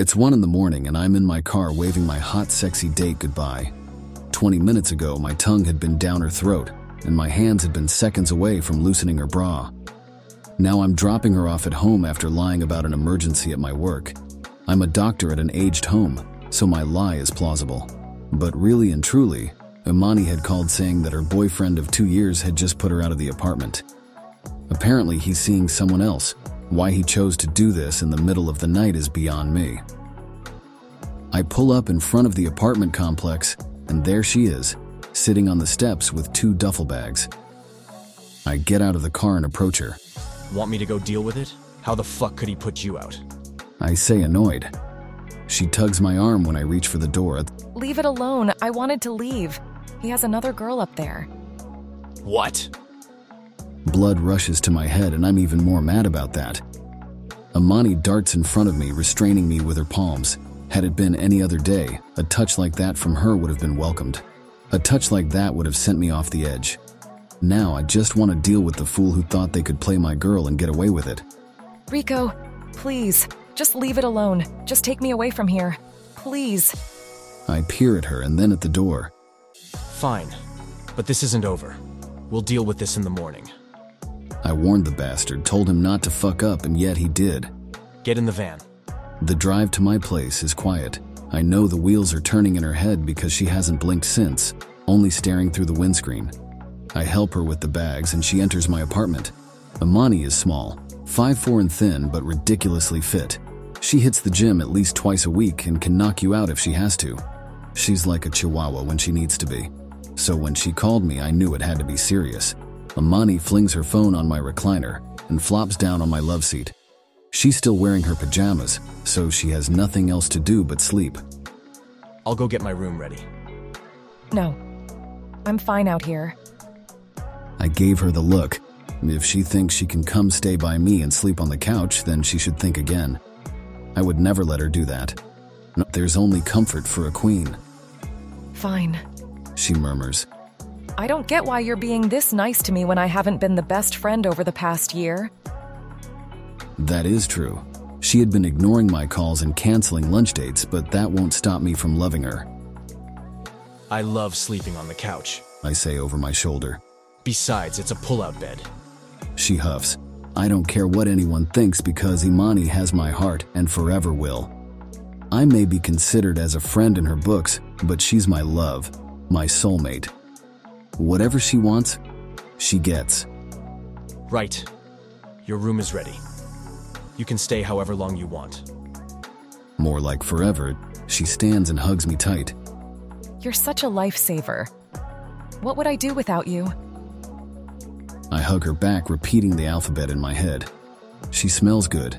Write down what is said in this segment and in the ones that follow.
It's one in the morning, and I'm in my car waving my hot, sexy date goodbye. 20 minutes ago, my tongue had been down her throat, and my hands had been seconds away from loosening her bra. Now I'm dropping her off at home after lying about an emergency at my work. I'm a doctor at an aged home, so my lie is plausible. But really and truly, Imani had called saying that her boyfriend of two years had just put her out of the apartment. Apparently, he's seeing someone else. Why he chose to do this in the middle of the night is beyond me. I pull up in front of the apartment complex, and there she is, sitting on the steps with two duffel bags. I get out of the car and approach her. Want me to go deal with it? How the fuck could he put you out? I say annoyed. She tugs my arm when I reach for the door. Leave it alone. I wanted to leave. He has another girl up there. What? Blood rushes to my head, and I'm even more mad about that. Imani darts in front of me, restraining me with her palms. Had it been any other day, a touch like that from her would have been welcomed. A touch like that would have sent me off the edge. Now I just want to deal with the fool who thought they could play my girl and get away with it. Rico, please, just leave it alone. Just take me away from here. Please. I peer at her and then at the door. Fine. But this isn't over. We'll deal with this in the morning. I warned the bastard, told him not to fuck up, and yet he did. Get in the van. The drive to my place is quiet. I know the wheels are turning in her head because she hasn't blinked since, only staring through the windscreen. I help her with the bags and she enters my apartment. Imani is small, 5'4 and thin, but ridiculously fit. She hits the gym at least twice a week and can knock you out if she has to. She's like a chihuahua when she needs to be. So when she called me, I knew it had to be serious. Imani flings her phone on my recliner and flops down on my love seat. She's still wearing her pajamas, so she has nothing else to do but sleep. I'll go get my room ready. No. I'm fine out here. I gave her the look. If she thinks she can come stay by me and sleep on the couch, then she should think again. I would never let her do that. No, There's only comfort for a queen, Fine. she murmurs. I don't get why you're being this nice to me when I haven't been the best friend over the past year. That is true. She had been ignoring my calls and canceling lunch dates, but that won't stop me from loving her, I love sleeping on the couch. I say over my shoulder. Besides, it's a pull-out bed. She huffs. I don't care what anyone thinks because Imani has my heart and forever will. I may be considered as a friend in her books, but she's my love, my soulmate. Whatever she wants, she gets. Right. Your room is ready. You can stay however long you want. More like forever, she stands and hugs me tight. You're such a lifesaver. What would I do without you? I hug her back, repeating the alphabet in my head. She smells good.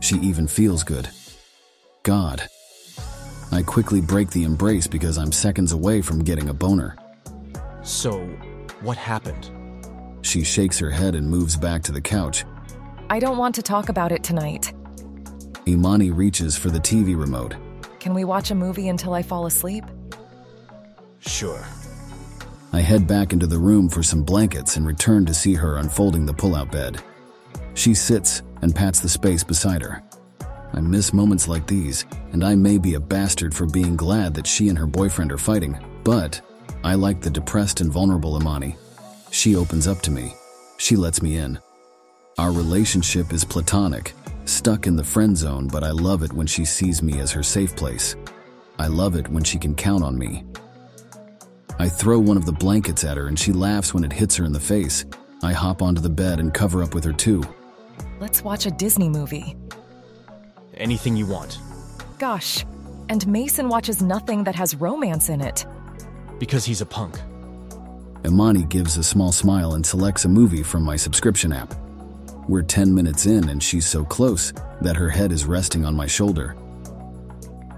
She even feels good. God. I quickly break the embrace because I'm seconds away from getting a boner. So, what happened? She shakes her head and moves back to the couch. I don't want to talk about it tonight. Imani reaches for the TV remote. Can we watch a movie until I fall asleep? Sure. I head back into the room for some blankets and return to see her unfolding the pull-out bed. She sits and pats the space beside her. I miss moments like these, and I may be a bastard for being glad that she and her boyfriend are fighting, but I like the depressed and vulnerable Imani. She opens up to me. She lets me in. Our relationship is platonic, stuck in the friend zone, but I love it when she sees me as her safe place. I love it when she can count on me. I throw one of the blankets at her and she laughs when it hits her in the face. I hop onto the bed and cover up with her too. Let's watch a Disney movie. Anything you want. Gosh. And Mason watches nothing that has romance in it. Because he's a punk. Imani gives a small smile and selects a movie from my subscription app. We're 10 minutes in and she's so close that her head is resting on my shoulder.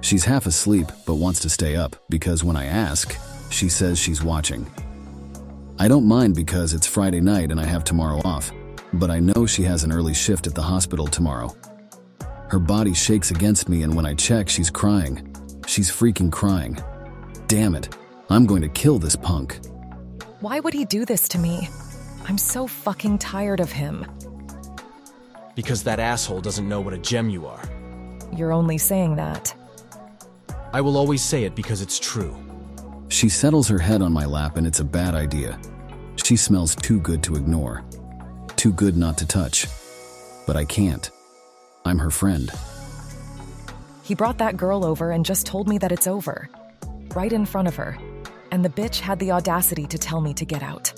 She's half asleep but wants to stay up because when I ask, she says she's watching. I don't mind because it's Friday night and I have tomorrow off, but I know she has an early shift at the hospital tomorrow. Her body shakes against me, and when I check, she's crying. She's freaking crying. Damn it, I'm going to kill this punk. Why would he do this to me? I'm so fucking tired of him. Because that asshole doesn't know what a gem you are. You're only saying that. I will always say it because it's true. She settles her head on my lap, and it's a bad idea. She smells too good to ignore, too good not to touch. But I can't. I'm her friend. He brought that girl over and just told me that it's over. Right in front of her. And the bitch had the audacity to tell me to get out.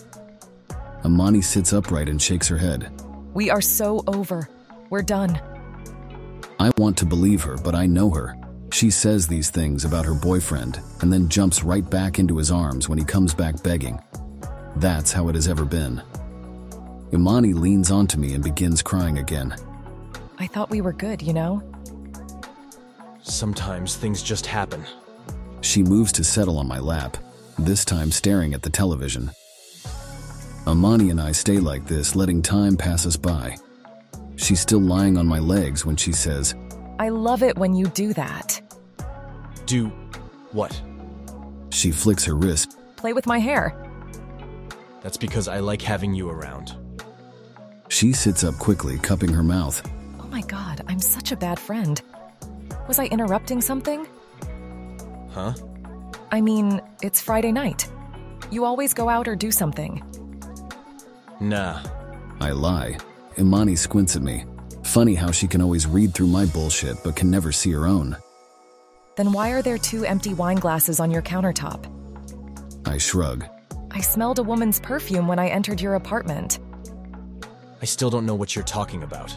Imani sits upright and shakes her head. We are so over. We're done. I want to believe her, but I know her. She says these things about her boyfriend and then jumps right back into his arms when he comes back begging. That's how it has ever been. Imani leans onto me and begins crying again. I thought we were good, you know? Sometimes things just happen. She moves to settle on my lap, this time staring at the television. Imani and I stay like this, letting time pass us by. She's still lying on my legs when she says, I love it when you do that. Do what? She flicks her wrist. Play with my hair. That's because I like having you around. She sits up quickly, cupping her mouth. Oh my god, I'm such a bad friend. Was I interrupting something? Huh? I mean, it's Friday night. You always go out or do something. Nah. I lie. Imani squints at me. Funny how she can always read through my bullshit but can never see her own. Then why are there two empty wine glasses on your countertop? I shrug. I smelled a woman's perfume when I entered your apartment. I still don't know what you're talking about.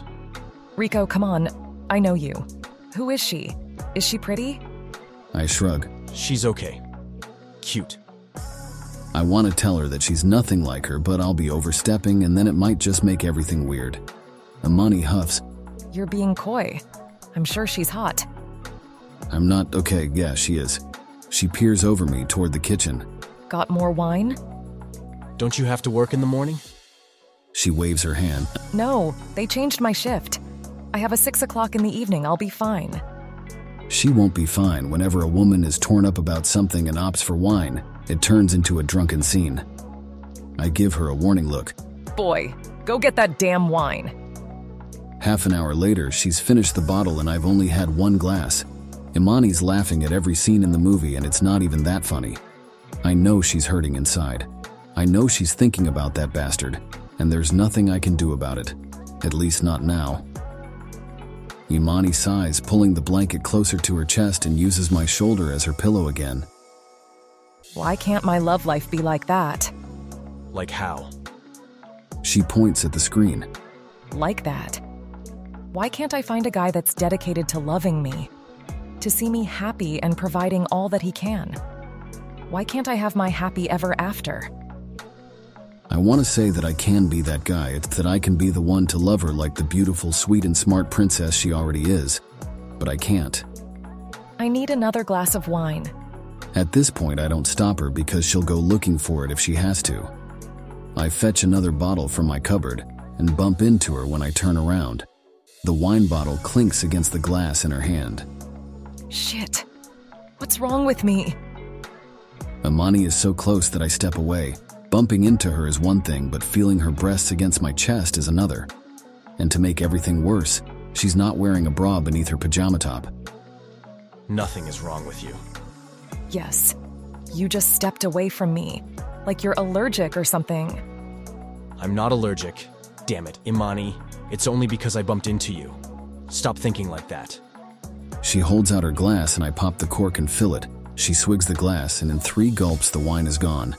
Rico, come on. I know you. Who is she? Is she pretty? I shrug. She's okay. Cute. I want to tell her that she's nothing like her, but I'll be overstepping and then it might just make everything weird. Imani huffs. You're being coy. I'm sure she's hot. I'm not okay, yeah, she is. She peers over me toward the kitchen. Got more wine? Don't you have to work in the morning? She waves her hand. No, they changed my shift. I have a six o'clock in the evening. I'll be fine. She won't be fine whenever a woman is torn up about something and opts for wine. It turns into a drunken scene. I give her a warning look. Boy, go get that damn wine. Half an hour later, she's finished the bottle and I've only had one glass. Imani's laughing at every scene in the movie and it's not even that funny. I know she's hurting inside. I know she's thinking about that bastard, and there's nothing I can do about it. At least not now. Imani sighs, pulling the blanket closer to her chest and uses my shoulder as her pillow again. Why can't my love life be like that? Like how? She points at the screen. Like that. Why can't I find a guy that's dedicated to loving me? To see me happy and providing all that he can? Why can't I have my happy ever after? I want to say that I can be that guy. It's that I can be the one to love her like the beautiful, sweet, and smart princess she already is. But I can't. I need another glass of wine. At this point, I don't stop her because she'll go looking for it if she has to. I fetch another bottle from my cupboard and bump into her when I turn around. The wine bottle clinks against the glass in her hand. Shit. What's wrong with me? Imani is so close that I step away. Bumping into her is one thing, but feeling her breasts against my chest is another. And to make everything worse, she's not wearing a bra beneath her pajama top. Nothing is wrong with you. Yes. You just stepped away from me. Like you're allergic or something. I'm not allergic. Damn it, Imani. It's only because I bumped into you. Stop thinking like that. She holds out her glass and I pop the cork and fill it. She swigs the glass, and in three gulps, the wine is gone.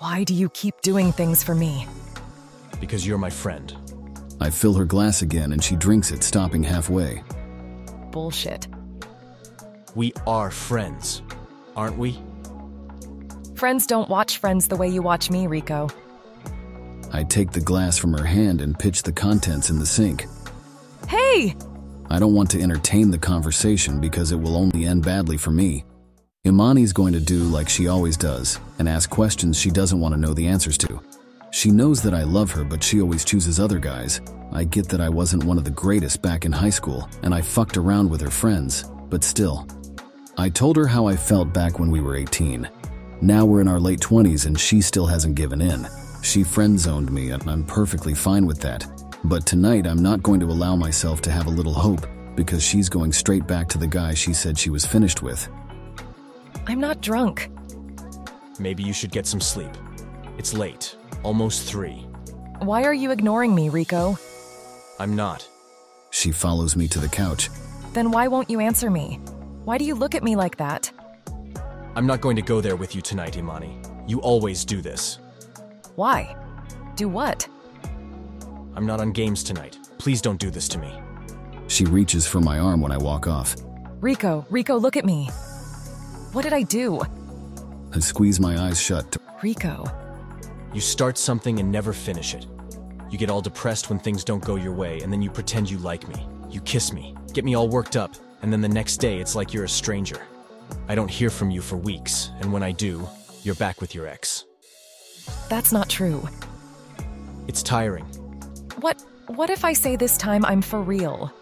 Why do you keep doing things for me? Because you're my friend. I fill her glass again and she drinks it, stopping halfway. Bullshit. We are friends, aren't we? Friends don't watch friends the way you watch me, Rico. I take the glass from her hand and pitch the contents in the sink. Hey! I don't want to entertain the conversation because it will only end badly for me. Imani's going to do like she always does and ask questions she doesn't want to know the answers to. She knows that I love her, but she always chooses other guys. I get that I wasn't one of the greatest back in high school, and I fucked around with her friends, but still. I told her how I felt back when we were 18. Now we're in our late 20s and she still hasn't given in. She friend zoned me, and I'm perfectly fine with that. But tonight I'm not going to allow myself to have a little hope because she's going straight back to the guy she said she was finished with. I'm not drunk. Maybe you should get some sleep. It's late, almost three. Why are you ignoring me, Rico? I'm not. She follows me to the couch. Then why won't you answer me? Why do you look at me like that? I'm not going to go there with you tonight, Imani. You always do this. Why? Do what? I'm not on games tonight. Please don't do this to me. She reaches for my arm when I walk off. Rico, Rico, look at me. What did I do? I squeeze my eyes shut. To, Rico, You start something and never finish it. You get all depressed when things don't go your way, and then you pretend you like me. You kiss me, get me all worked up, and then the next day it's like you're a stranger. I don't hear from you for weeks, and when I do, you're back with your ex. that's not true. It's tiring. What what if I say this time I'm for real?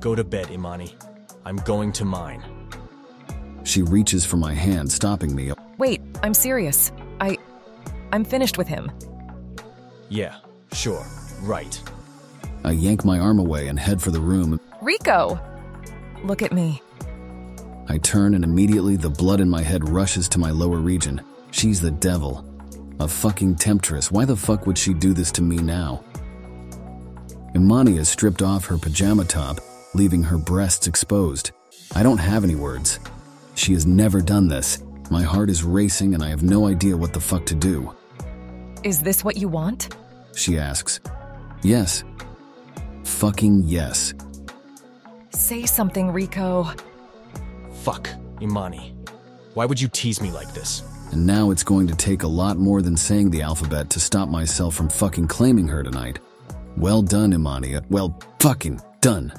Go to bed, Imani. I'm going to mine. She reaches for my hand, stopping me. Wait, I'm serious. I I'm finished with him. Yeah, sure, right. I yank my arm away and head for the room. Rico! Look at me. I turn and immediately the blood in my head rushes to my lower region. She's the devil. A fucking temptress. Why the fuck would she do this to me now? Imani has stripped off her pajama top, leaving her breasts exposed. I don't have any words. She has never done this. My heart is racing and I have no idea what the fuck to do. Is this what you want? She asks. Yes. Fucking yes. Say something, Rico. Fuck, Imani. Why would you tease me like this? And now it's going to take a lot more than saying the alphabet to stop myself from fucking claiming her tonight. Well done, Imani. Well, fucking done.